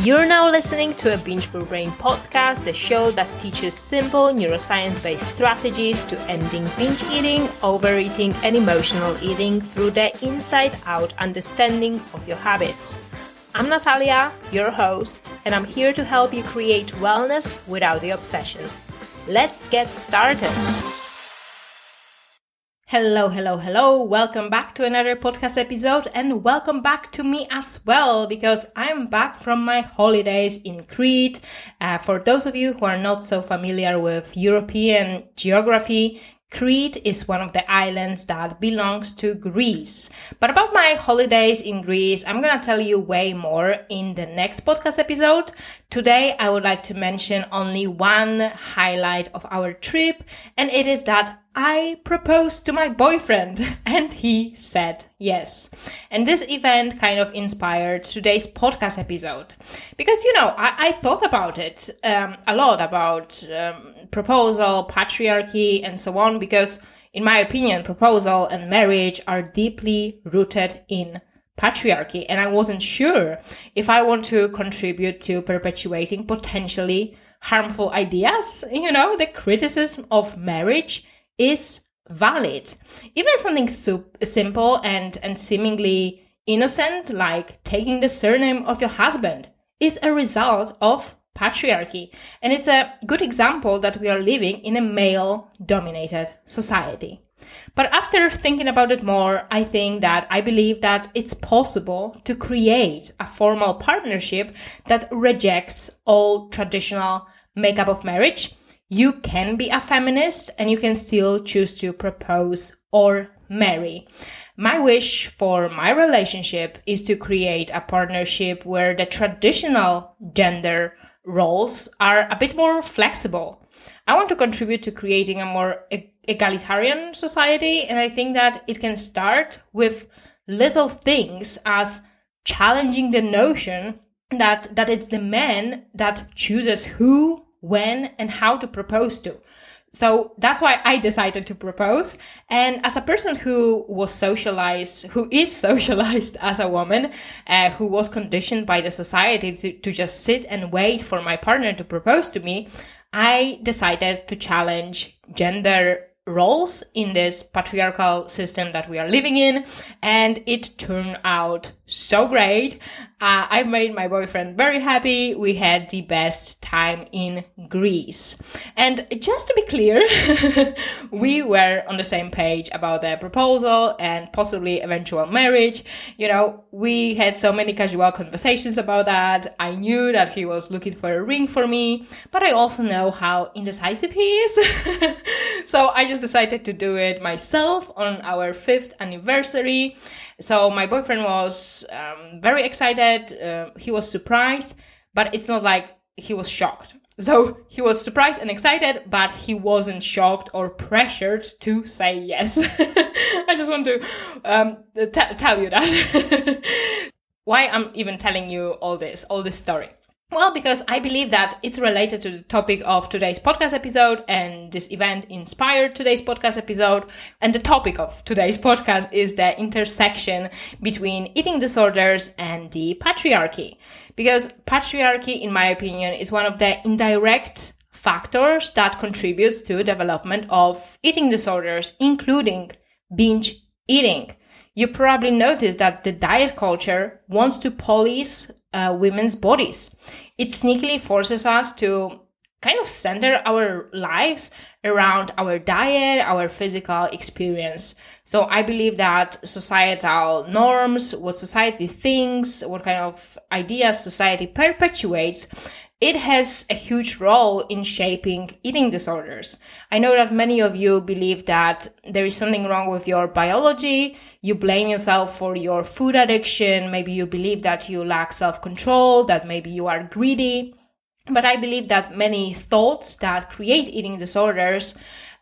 You're now listening to a Binge for Brain podcast, the show that teaches simple neuroscience based strategies to ending binge eating, overeating, and emotional eating through the inside out understanding of your habits. I'm Natalia, your host, and I'm here to help you create wellness without the obsession. Let's get started. Hello, hello, hello. Welcome back to another podcast episode and welcome back to me as well because I'm back from my holidays in Crete. Uh, for those of you who are not so familiar with European geography, Crete is one of the islands that belongs to Greece. But about my holidays in Greece, I'm gonna tell you way more in the next podcast episode. Today, I would like to mention only one highlight of our trip, and it is that I proposed to my boyfriend and he said yes. And this event kind of inspired today's podcast episode. Because, you know, I, I thought about it um, a lot about um, proposal, patriarchy, and so on, because in my opinion, proposal and marriage are deeply rooted in patriarchy. And I wasn't sure if I want to contribute to perpetuating potentially harmful ideas, you know, the criticism of marriage is valid. Even something sup- simple and, and seemingly innocent, like taking the surname of your husband, is a result of patriarchy. And it's a good example that we are living in a male dominated society. But after thinking about it more, I think that I believe that it's possible to create a formal partnership that rejects all traditional makeup of marriage you can be a feminist and you can still choose to propose or marry. My wish for my relationship is to create a partnership where the traditional gender roles are a bit more flexible. I want to contribute to creating a more egalitarian society, and I think that it can start with little things as challenging the notion that that it's the man that chooses who when and how to propose to. So that's why I decided to propose. And as a person who was socialized, who is socialized as a woman, uh, who was conditioned by the society to, to just sit and wait for my partner to propose to me, I decided to challenge gender roles in this patriarchal system that we are living in. And it turned out so great. Uh, I made my boyfriend very happy. We had the best time in Greece. And just to be clear, we were on the same page about the proposal and possibly eventual marriage. You know, we had so many casual conversations about that. I knew that he was looking for a ring for me, but I also know how indecisive he is. so I just decided to do it myself on our fifth anniversary. So my boyfriend was um, very excited. Uh, he was surprised, but it's not like he was shocked. So he was surprised and excited, but he wasn't shocked or pressured to say yes. I just want to um, t- tell you that. Why I'm even telling you all this, all this story. Well, because I believe that it's related to the topic of today's podcast episode, and this event inspired today's podcast episode. And the topic of today's podcast is the intersection between eating disorders and the patriarchy. Because patriarchy, in my opinion, is one of the indirect factors that contributes to development of eating disorders, including binge eating. You probably noticed that the diet culture wants to police uh, women's bodies. It sneakily forces us to kind of center our lives around our diet, our physical experience. So I believe that societal norms, what society thinks, what kind of ideas society perpetuates, it has a huge role in shaping eating disorders. I know that many of you believe that there is something wrong with your biology. You blame yourself for your food addiction. Maybe you believe that you lack self control, that maybe you are greedy. But I believe that many thoughts that create eating disorders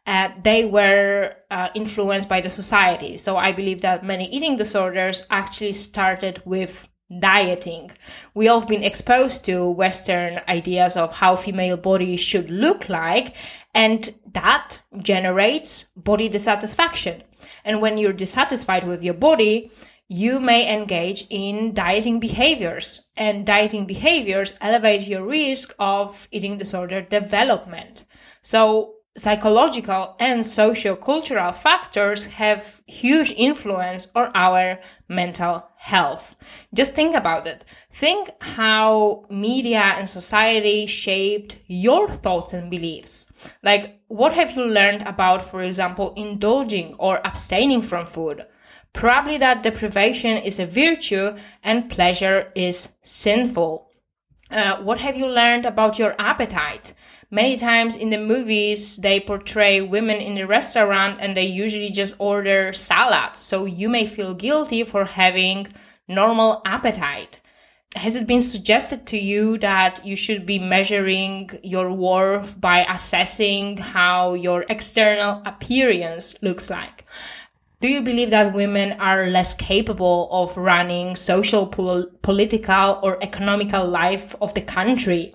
uh, they were uh, influenced by the society. So I believe that many eating disorders actually started with dieting. We all been exposed to Western ideas of how female body should look like, and that generates body dissatisfaction. And when you're dissatisfied with your body, you may engage in dieting behaviors, and dieting behaviors elevate your risk of eating disorder development. So, psychological and socio-cultural factors have huge influence on our mental health. Just think about it. Think how media and society shaped your thoughts and beliefs. Like, what have you learned about, for example, indulging or abstaining from food? Probably that deprivation is a virtue and pleasure is sinful. Uh, what have you learned about your appetite? Many times in the movies, they portray women in the restaurant and they usually just order salad. So you may feel guilty for having normal appetite. Has it been suggested to you that you should be measuring your worth by assessing how your external appearance looks like? Do you believe that women are less capable of running social, pol- political, or economical life of the country?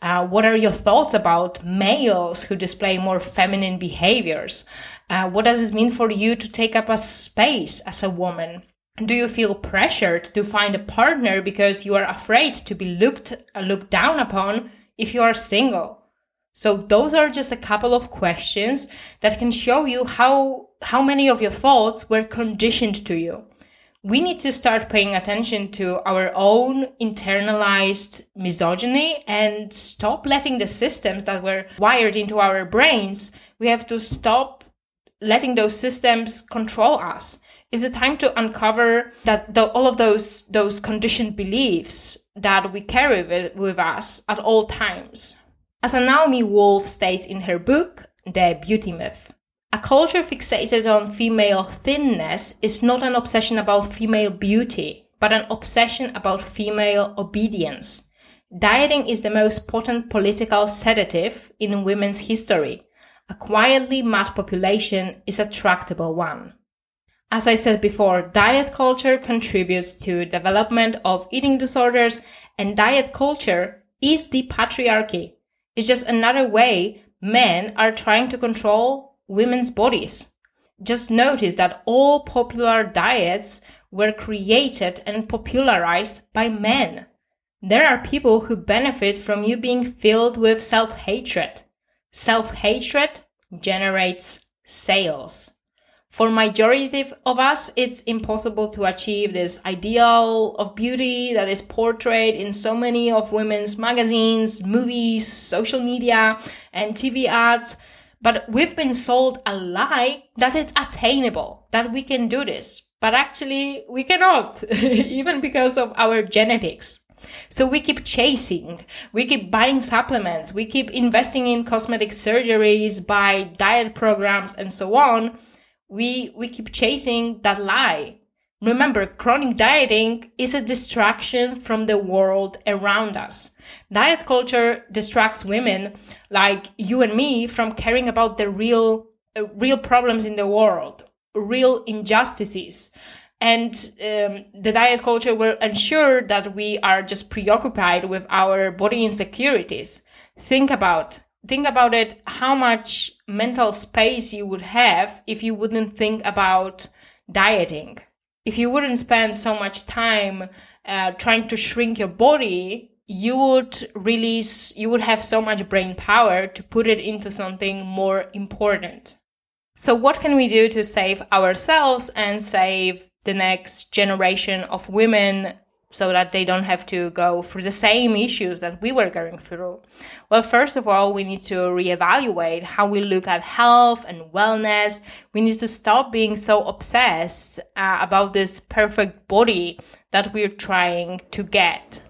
Uh, what are your thoughts about males who display more feminine behaviors? Uh, what does it mean for you to take up a space as a woman? Do you feel pressured to find a partner because you are afraid to be looked looked down upon if you are single? So those are just a couple of questions that can show you how how many of your thoughts were conditioned to you. We need to start paying attention to our own internalized misogyny and stop letting the systems that were wired into our brains, we have to stop letting those systems control us. Is it time to uncover that the, all of those those conditioned beliefs that we carry with, with us at all times? As Naomi Wolf states in her book, The Beauty Myth, a culture fixated on female thinness is not an obsession about female beauty, but an obsession about female obedience. Dieting is the most potent political sedative in women's history. A quietly mad population is a tractable one. As I said before, diet culture contributes to development of eating disorders and diet culture is the patriarchy it's just another way men are trying to control women's bodies. Just notice that all popular diets were created and popularized by men. There are people who benefit from you being filled with self hatred. Self hatred generates sales for majority of us it's impossible to achieve this ideal of beauty that is portrayed in so many of women's magazines movies social media and tv ads. But we've been sold a lie that it's attainable that we can do this. But actually we cannot even because of our genetics. So we keep chasing, we keep buying supplements, we keep investing in cosmetic surgeries, buy diet programs, and so on we we keep chasing that lie. Remember chronic dieting is a distraction from the world around us. Diet culture distracts women like you and me from caring about the real uh, real problems in the world real injustices. And um, the diet culture will ensure that we are just preoccupied with our body insecurities. Think about think about it how much mental space you would have if you wouldn't think about dieting. If you wouldn't spend so much time uh, trying to shrink your body you would release you would have so much brain power to put it into something more important. So what can we do to save ourselves and save the next generation of women so that they don't have to go through the same issues that we were going through? Well, first of all, we need to reevaluate how we look at health and wellness. We need to stop being so obsessed uh, about this perfect body that we're trying to get.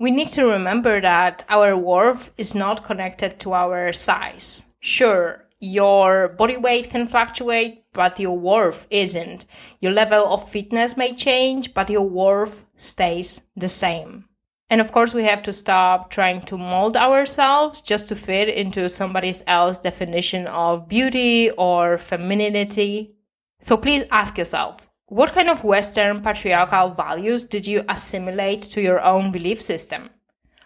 We need to remember that our worth is not connected to our size. Sure, your body weight can fluctuate, but your worth isn't. Your level of fitness may change, but your worth stays the same. And of course, we have to stop trying to mold ourselves just to fit into somebody else's definition of beauty or femininity. So please ask yourself what kind of Western patriarchal values did you assimilate to your own belief system?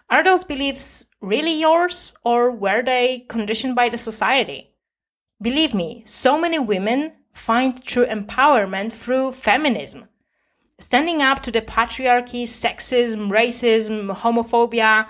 Are those beliefs really yours or were they conditioned by the society? Believe me, so many women find true empowerment through feminism. standing up to the patriarchy, sexism, racism, homophobia,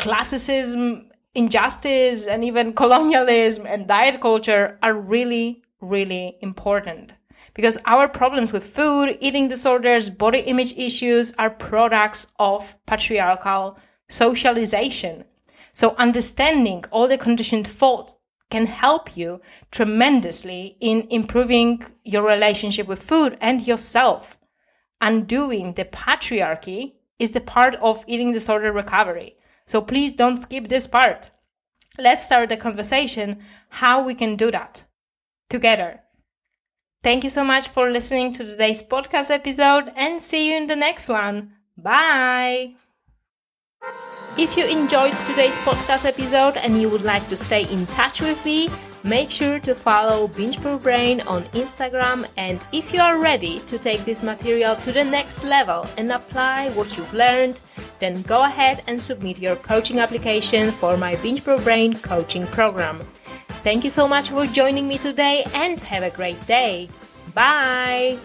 classism, injustice, and even colonialism and diet culture are really, really important. Because our problems with food, eating disorders, body image issues are products of patriarchal socialization. So understanding all the conditioned thoughts can help you tremendously in improving your relationship with food and yourself. Undoing the patriarchy is the part of eating disorder recovery. So please don't skip this part. Let's start the conversation how we can do that together. Thank you so much for listening to today's podcast episode and see you in the next one. Bye. If you enjoyed today's podcast episode and you would like to stay in touch with me, make sure to follow Binge Brain on Instagram. And if you are ready to take this material to the next level and apply what you've learned, then go ahead and submit your coaching application for my Binge Brain coaching program. Thank you so much for joining me today and have a great day. Bye!